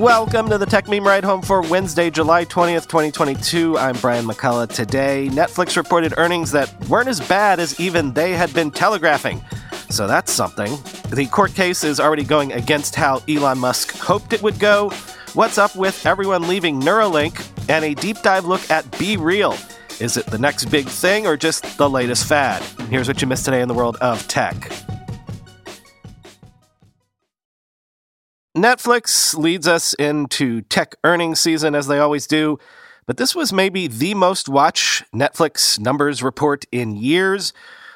Welcome to the Techmeme Ride Home for Wednesday, July 20th, 2022. I'm Brian McCullough. Today, Netflix reported earnings that weren't as bad as even they had been telegraphing. So that's something. The court case is already going against how Elon Musk hoped it would go. What's up with everyone leaving Neuralink? And a deep dive look at BeReal. Is it the next big thing or just the latest fad? Here's what you missed today in the world of tech. Netflix leads us into tech earnings season as they always do, but this was maybe the most watched Netflix numbers report in years.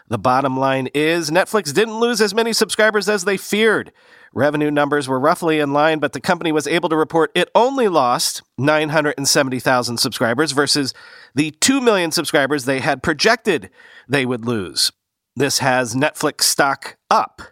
The bottom line is Netflix didn't lose as many subscribers as they feared. Revenue numbers were roughly in line, but the company was able to report it only lost 970,000 subscribers versus the 2 million subscribers they had projected they would lose. This has Netflix stock up.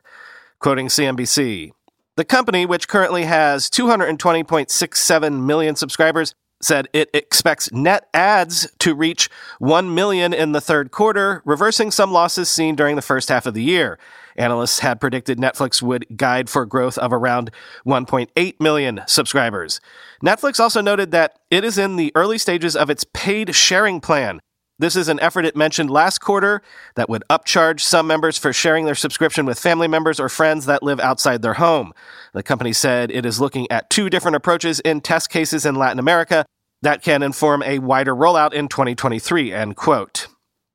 Quoting CNBC, the company, which currently has 220.67 million subscribers, said it expects net adds to reach 1 million in the third quarter, reversing some losses seen during the first half of the year. Analysts had predicted Netflix would guide for growth of around 1.8 million subscribers. Netflix also noted that it is in the early stages of its paid sharing plan, this is an effort it mentioned last quarter that would upcharge some members for sharing their subscription with family members or friends that live outside their home. The company said it is looking at two different approaches in test cases in Latin America that can inform a wider rollout in 2023, end quote.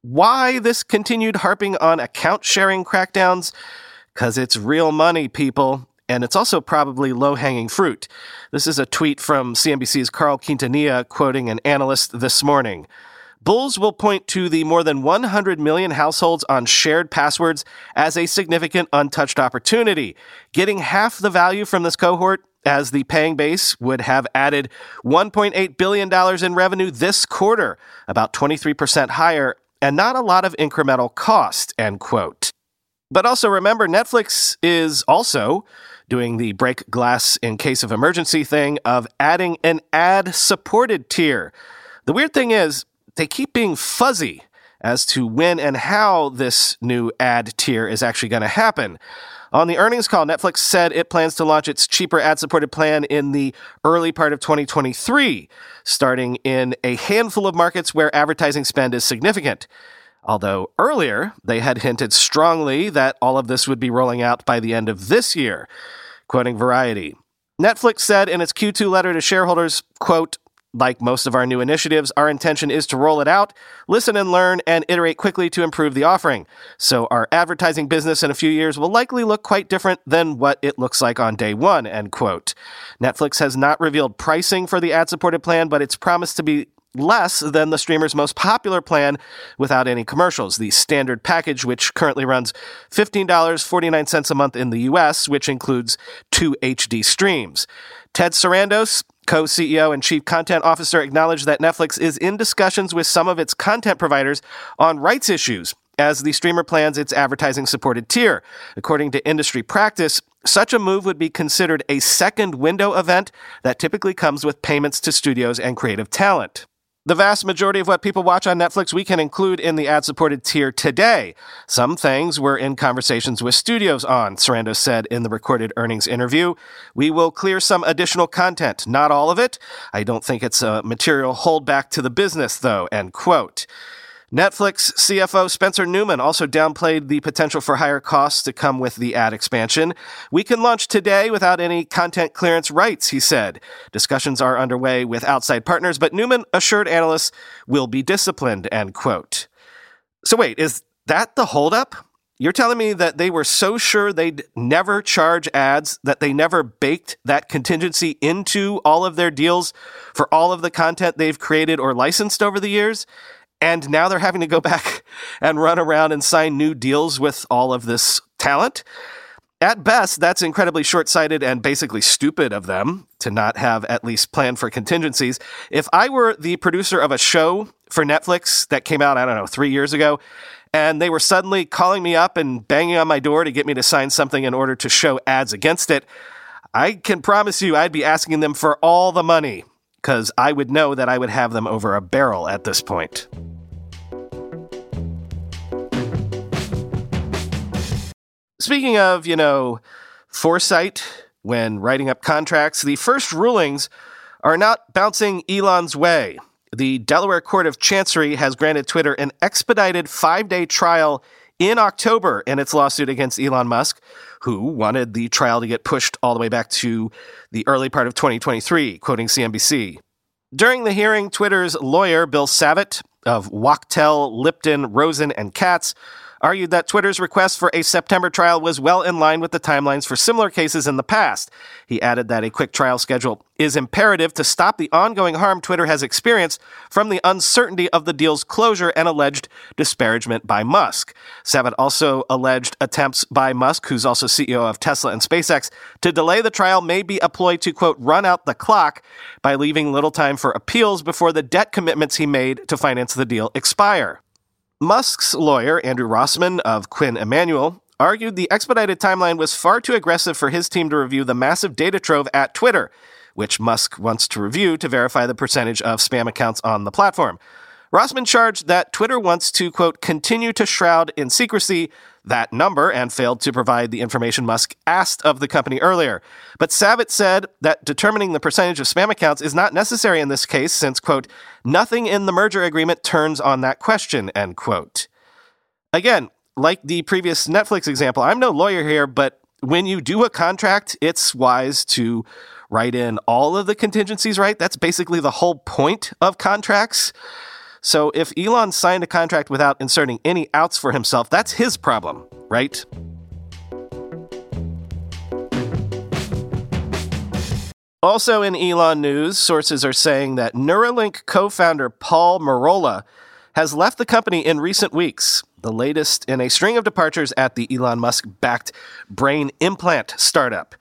Why this continued harping on account sharing crackdowns? Because it's real money, people and it's also probably low hanging fruit. This is a tweet from CNBC's Carl Quintanilla quoting an analyst this morning. Bulls will point to the more than 100 million households on shared passwords as a significant untouched opportunity. Getting half the value from this cohort as the paying base would have added $1.8 billion in revenue this quarter, about 23% higher, and not a lot of incremental cost, end quote. But also remember, Netflix is also doing the break glass in case of emergency thing of adding an ad supported tier. The weird thing is, they keep being fuzzy as to when and how this new ad tier is actually going to happen. On the earnings call, Netflix said it plans to launch its cheaper ad supported plan in the early part of 2023, starting in a handful of markets where advertising spend is significant. Although earlier, they had hinted strongly that all of this would be rolling out by the end of this year. Quoting Variety. Netflix said in its Q2 letter to shareholders, quote, like most of our new initiatives, our intention is to roll it out, listen and learn, and iterate quickly to improve the offering. So our advertising business in a few years will likely look quite different than what it looks like on day one, end quote. Netflix has not revealed pricing for the ad-supported plan, but it's promised to be less than the streamer's most popular plan without any commercials, the standard package, which currently runs $15.49 a month in the US, which includes two HD streams. Ted Sarandos, co CEO and chief content officer, acknowledged that Netflix is in discussions with some of its content providers on rights issues as the streamer plans its advertising supported tier. According to industry practice, such a move would be considered a second window event that typically comes with payments to studios and creative talent. The vast majority of what people watch on Netflix we can include in the ad supported tier today. Some things we're in conversations with studios on, Sarandos said in the recorded earnings interview. We will clear some additional content, not all of it. I don't think it's a material holdback to the business, though, end quote. Netflix CFO Spencer Neumann also downplayed the potential for higher costs to come with the ad expansion. We can launch today without any content clearance rights, he said. Discussions are underway with outside partners, but Newman assured analysts will be disciplined, end quote. So wait, is that the holdup? You're telling me that they were so sure they'd never charge ads that they never baked that contingency into all of their deals for all of the content they've created or licensed over the years? And now they're having to go back and run around and sign new deals with all of this talent. At best, that's incredibly short sighted and basically stupid of them to not have at least planned for contingencies. If I were the producer of a show for Netflix that came out, I don't know, three years ago, and they were suddenly calling me up and banging on my door to get me to sign something in order to show ads against it, I can promise you I'd be asking them for all the money because I would know that I would have them over a barrel at this point. Speaking of, you know, foresight, when writing up contracts, the first rulings are not bouncing Elon's way. The Delaware Court of Chancery has granted Twitter an expedited five day trial in October in its lawsuit against Elon Musk, who wanted the trial to get pushed all the way back to the early part of 2023, quoting CNBC. During the hearing, Twitter's lawyer, Bill Savitt of Wachtell, Lipton, Rosen, and Katz, argued that Twitter's request for a September trial was well in line with the timelines for similar cases in the past. He added that a quick trial schedule is imperative to stop the ongoing harm Twitter has experienced from the uncertainty of the deal's closure and alleged disparagement by Musk. Savitt also alleged attempts by Musk, who's also CEO of Tesla and SpaceX, to delay the trial may be a ploy to, quote, run out the clock by leaving little time for appeals before the debt commitments he made to finance the deal expire. Musk's lawyer, Andrew Rossman of Quinn Emanuel, argued the expedited timeline was far too aggressive for his team to review the massive data trove at Twitter, which Musk wants to review to verify the percentage of spam accounts on the platform. Rossman charged that Twitter wants to, quote, continue to shroud in secrecy that number and failed to provide the information Musk asked of the company earlier. But Savitt said that determining the percentage of spam accounts is not necessary in this case since, quote, nothing in the merger agreement turns on that question, end quote. Again, like the previous Netflix example, I'm no lawyer here, but when you do a contract, it's wise to write in all of the contingencies, right? That's basically the whole point of contracts. So if Elon signed a contract without inserting any outs for himself, that's his problem, right? Also in Elon news, sources are saying that Neuralink co founder Paul Merolla has left the company in recent weeks, the latest in a string of departures at the Elon Musk backed brain implant startup.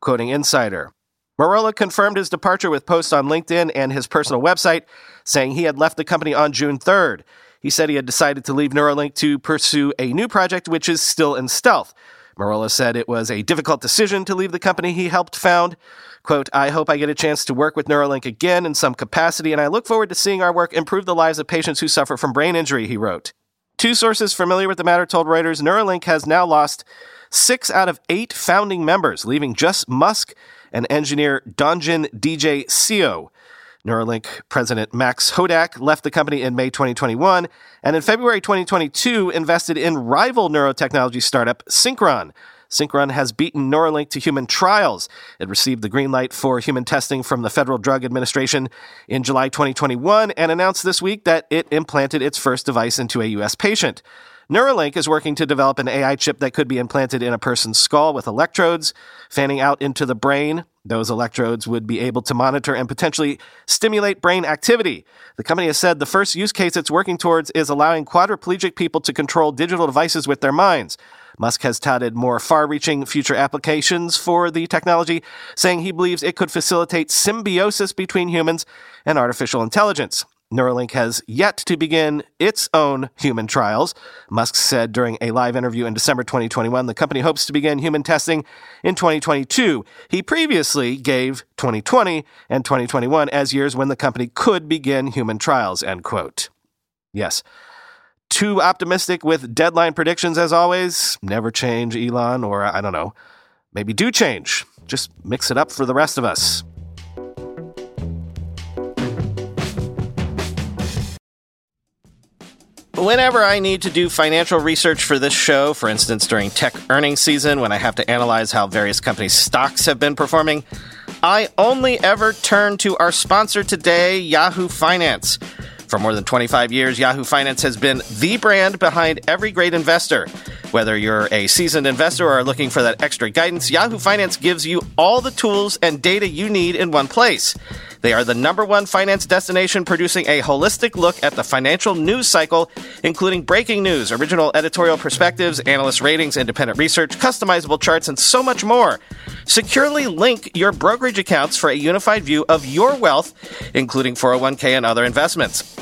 Quoting Insider, Merolla confirmed his departure with posts on LinkedIn and his personal website, saying he had left the company on June 3rd. He said he had decided to leave Neuralink to pursue a new project, which is still in stealth. Merolla said it was a difficult decision to leave the company he helped found. Quote, I hope I get a chance to work with Neuralink again in some capacity, and I look forward to seeing our work improve the lives of patients who suffer from brain injury, he wrote. Two sources familiar with the matter told Reuters Neuralink has now lost six out of eight founding members, leaving just Musk and engineer Dongjin DJ Seo. Neuralink president Max Hodak left the company in May 2021 and in February 2022 invested in rival neurotechnology startup Synchron. Synchron has beaten Neuralink to human trials. It received the green light for human testing from the Federal Drug Administration in July 2021 and announced this week that it implanted its first device into a U.S. patient. Neuralink is working to develop an AI chip that could be implanted in a person's skull with electrodes fanning out into the brain. Those electrodes would be able to monitor and potentially stimulate brain activity. The company has said the first use case it's working towards is allowing quadriplegic people to control digital devices with their minds. Musk has touted more far reaching future applications for the technology, saying he believes it could facilitate symbiosis between humans and artificial intelligence. Neuralink has yet to begin its own human trials. Musk said during a live interview in December 2021 the company hopes to begin human testing in 2022. He previously gave 2020 and 2021 as years when the company could begin human trials, end quote. Yes. Too optimistic with deadline predictions as always. Never change, Elon, or I don't know. Maybe do change. Just mix it up for the rest of us. Whenever I need to do financial research for this show, for instance during tech earnings season when I have to analyze how various companies' stocks have been performing, I only ever turn to our sponsor today, Yahoo Finance. For more than 25 years, Yahoo Finance has been the brand behind every great investor. Whether you're a seasoned investor or are looking for that extra guidance, Yahoo Finance gives you all the tools and data you need in one place. They are the number one finance destination producing a holistic look at the financial news cycle, including breaking news, original editorial perspectives, analyst ratings, independent research, customizable charts, and so much more. Securely link your brokerage accounts for a unified view of your wealth, including 401k and other investments.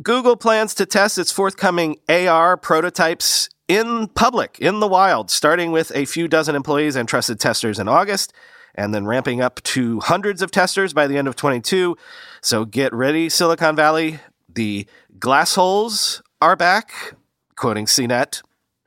Google plans to test its forthcoming AR prototypes in public, in the wild, starting with a few dozen employees and trusted testers in August, and then ramping up to hundreds of testers by the end of 22. So get ready, Silicon Valley. The glass holes are back, quoting CNET.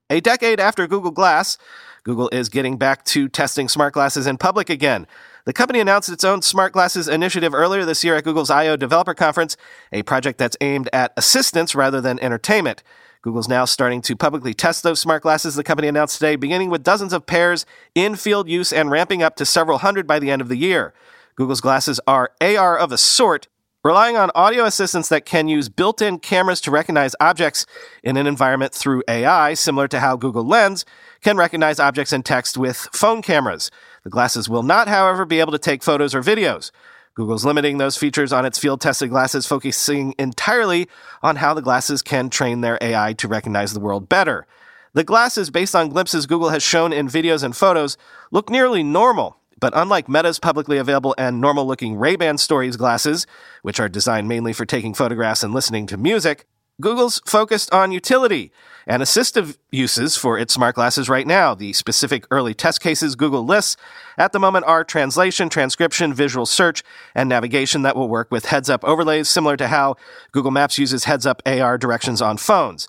A decade after Google Glass, Google is getting back to testing smart glasses in public again. The company announced its own smart glasses initiative earlier this year at Google's I/O Developer Conference, a project that's aimed at assistance rather than entertainment. Google's now starting to publicly test those smart glasses, the company announced today, beginning with dozens of pairs in field use and ramping up to several hundred by the end of the year. Google's glasses are AR of a sort, relying on audio assistants that can use built in cameras to recognize objects in an environment through AI, similar to how Google Lens can recognize objects and text with phone cameras. The glasses will not, however, be able to take photos or videos. Google's limiting those features on its field tested glasses, focusing entirely on how the glasses can train their AI to recognize the world better. The glasses, based on glimpses Google has shown in videos and photos, look nearly normal, but unlike Meta's publicly available and normal looking Ray-Ban Stories glasses, which are designed mainly for taking photographs and listening to music, Google's focused on utility and assistive uses for its smart glasses right now. The specific early test cases Google lists at the moment are translation, transcription, visual search, and navigation that will work with heads up overlays, similar to how Google Maps uses heads up AR directions on phones.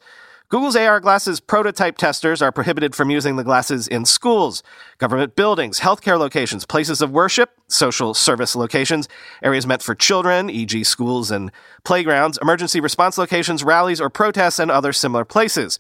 Google's AR glasses prototype testers are prohibited from using the glasses in schools, government buildings, healthcare locations, places of worship, social service locations, areas meant for children, e.g., schools and playgrounds, emergency response locations, rallies or protests, and other similar places,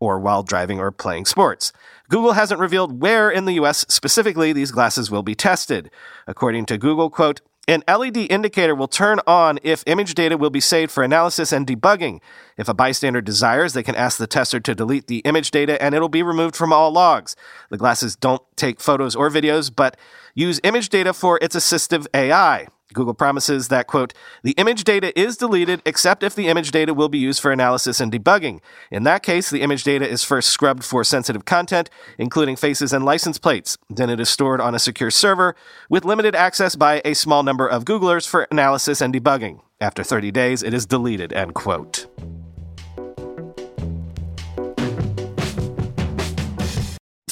or while driving or playing sports. Google hasn't revealed where in the US specifically these glasses will be tested. According to Google, quote, an LED indicator will turn on if image data will be saved for analysis and debugging. If a bystander desires, they can ask the tester to delete the image data and it'll be removed from all logs. The glasses don't take photos or videos, but use image data for its assistive AI. Google promises that, quote, the image data is deleted except if the image data will be used for analysis and debugging. In that case, the image data is first scrubbed for sensitive content, including faces and license plates. Then it is stored on a secure server with limited access by a small number of Googlers for analysis and debugging. After 30 days, it is deleted, end quote.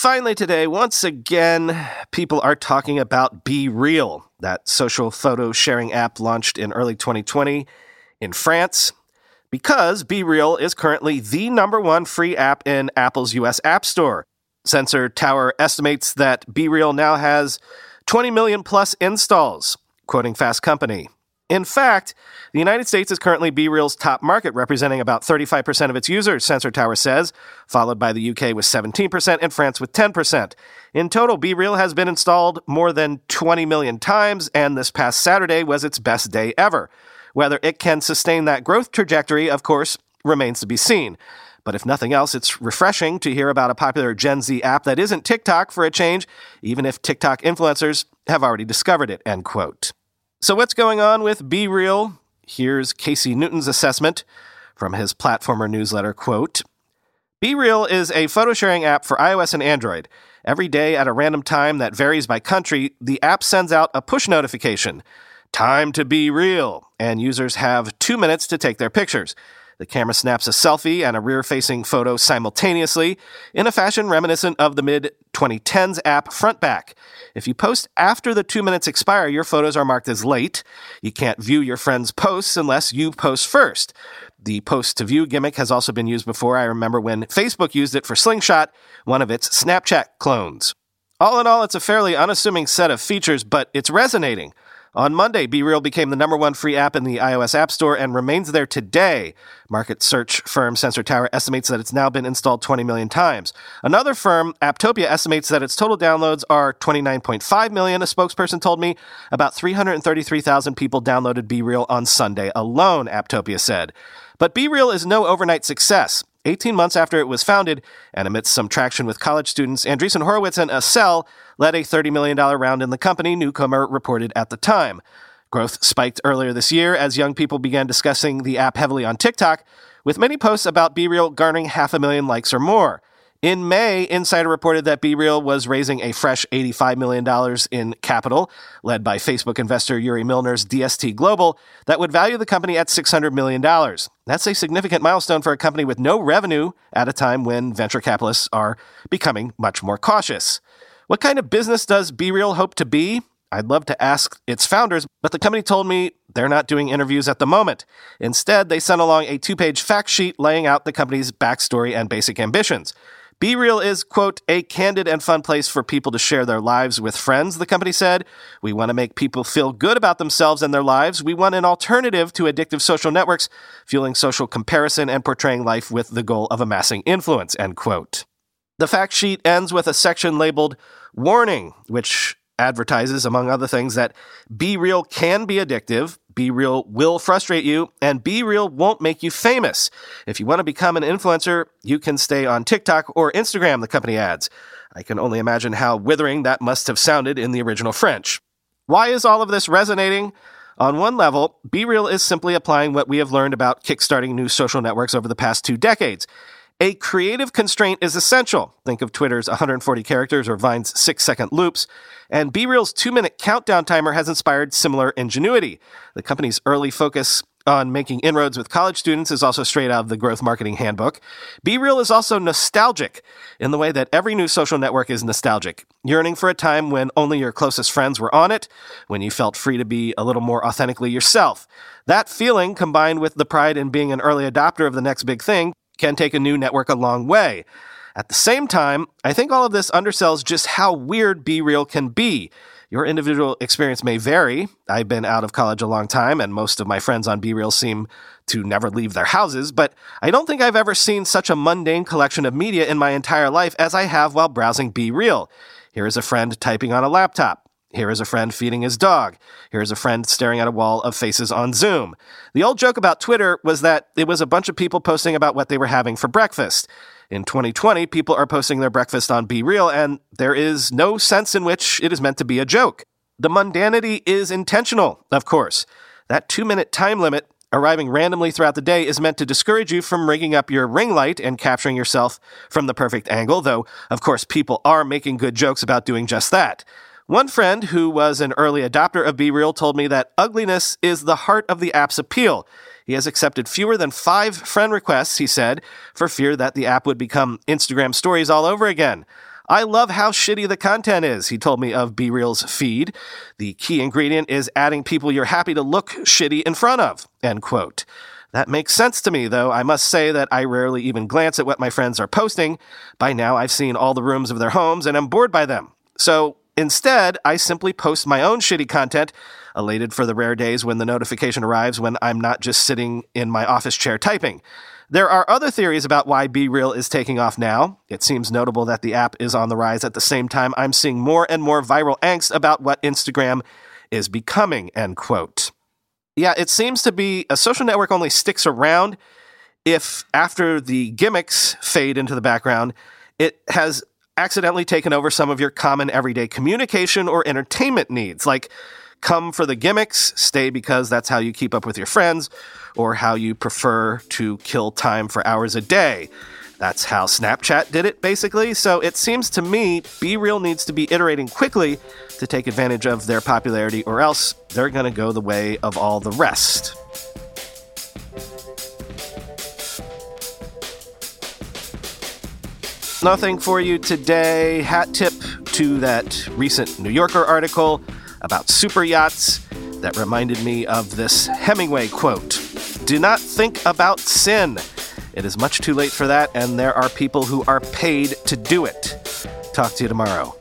Finally, today, once again, people are talking about BeReal, that social photo sharing app launched in early 2020 in France, because BeReal is currently the number one free app in Apple's US App Store. Sensor Tower estimates that BeReal now has 20 million plus installs, quoting Fast Company. In fact, the United States is currently BeReal's top market, representing about 35% of its users, Sensor Tower says, followed by the UK with 17% and France with 10%. In total, BeReal has been installed more than 20 million times, and this past Saturday was its best day ever. Whether it can sustain that growth trajectory, of course, remains to be seen. But if nothing else, it's refreshing to hear about a popular Gen Z app that isn't TikTok for a change, even if TikTok influencers have already discovered it, end quote. So what's going on with BeReal? Here's Casey Newton's assessment from his platformer newsletter, quote, BeReal is a photo sharing app for iOS and Android. Every day at a random time that varies by country, the app sends out a push notification. Time to be real, and users have two minutes to take their pictures. The camera snaps a selfie and a rear facing photo simultaneously in a fashion reminiscent of the mid 2010s app Frontback. If you post after the two minutes expire, your photos are marked as late. You can't view your friends' posts unless you post first. The post to view gimmick has also been used before. I remember when Facebook used it for Slingshot, one of its Snapchat clones. All in all, it's a fairly unassuming set of features, but it's resonating. On Monday, BeReal became the number one free app in the iOS App Store and remains there today. Market search firm Sensor Tower estimates that it's now been installed 20 million times. Another firm, Apptopia, estimates that its total downloads are 29.5 million. A spokesperson told me about 333,000 people downloaded BeReal on Sunday alone, Apptopia said. But BeReal is no overnight success. 18 months after it was founded, and amidst some traction with college students, Andreessen Horowitz and Accel led a $30 million round in the company, Newcomer reported at the time. Growth spiked earlier this year as young people began discussing the app heavily on TikTok, with many posts about BeReal garnering half a million likes or more. In May, Insider reported that BeReal was raising a fresh $85 million in capital, led by Facebook investor Yuri Milner's DST Global, that would value the company at $600 million. That's a significant milestone for a company with no revenue at a time when venture capitalists are becoming much more cautious. What kind of business does BeReal hope to be? I'd love to ask its founders, but the company told me they're not doing interviews at the moment. Instead, they sent along a two page fact sheet laying out the company's backstory and basic ambitions. BeReal is, quote, a candid and fun place for people to share their lives with friends, the company said. We want to make people feel good about themselves and their lives. We want an alternative to addictive social networks, fueling social comparison and portraying life with the goal of amassing influence, end quote. The fact sheet ends with a section labeled Warning, which advertises, among other things, that BeReal can be addictive, BeReal will frustrate you, and BeReal won't make you famous. If you want to become an influencer, you can stay on TikTok or Instagram, the company adds. I can only imagine how withering that must have sounded in the original French. Why is all of this resonating? On one level, BeReal is simply applying what we have learned about kickstarting new social networks over the past two decades. A creative constraint is essential. Think of Twitter's 140 characters or Vine's six second loops. And BeReal's two minute countdown timer has inspired similar ingenuity. The company's early focus on making inroads with college students is also straight out of the growth marketing handbook. BeReal is also nostalgic in the way that every new social network is nostalgic, yearning for a time when only your closest friends were on it, when you felt free to be a little more authentically yourself. That feeling, combined with the pride in being an early adopter of the next big thing, can take a new network a long way. At the same time, I think all of this undersells just how weird BeReal can be. Your individual experience may vary. I've been out of college a long time, and most of my friends on BeReal seem to never leave their houses, but I don't think I've ever seen such a mundane collection of media in my entire life as I have while browsing BeReal. Here is a friend typing on a laptop. Here is a friend feeding his dog. Here is a friend staring at a wall of faces on Zoom. The old joke about Twitter was that it was a bunch of people posting about what they were having for breakfast. In 2020, people are posting their breakfast on BeReal, and there is no sense in which it is meant to be a joke. The mundanity is intentional, of course. That two minute time limit arriving randomly throughout the day is meant to discourage you from rigging up your ring light and capturing yourself from the perfect angle, though, of course, people are making good jokes about doing just that. One friend who was an early adopter of BeReal told me that ugliness is the heart of the app's appeal. He has accepted fewer than five friend requests, he said, for fear that the app would become Instagram stories all over again. I love how shitty the content is, he told me of BeReal's feed. The key ingredient is adding people you're happy to look shitty in front of, end quote. That makes sense to me, though I must say that I rarely even glance at what my friends are posting. By now, I've seen all the rooms of their homes and I'm bored by them. So, Instead, I simply post my own shitty content, elated for the rare days when the notification arrives when I'm not just sitting in my office chair typing. There are other theories about why BeReal is taking off now. It seems notable that the app is on the rise at the same time I'm seeing more and more viral angst about what Instagram is becoming, end quote. Yeah, it seems to be a social network only sticks around if after the gimmicks fade into the background, it has accidentally taken over some of your common everyday communication or entertainment needs, like come for the gimmicks, stay because that's how you keep up with your friends, or how you prefer to kill time for hours a day. That's how Snapchat did it, basically. So it seems to me BeReal needs to be iterating quickly to take advantage of their popularity, or else they're going to go the way of all the rest. Nothing for you today. Hat tip to that recent New Yorker article about super yachts that reminded me of this Hemingway quote Do not think about sin. It is much too late for that, and there are people who are paid to do it. Talk to you tomorrow.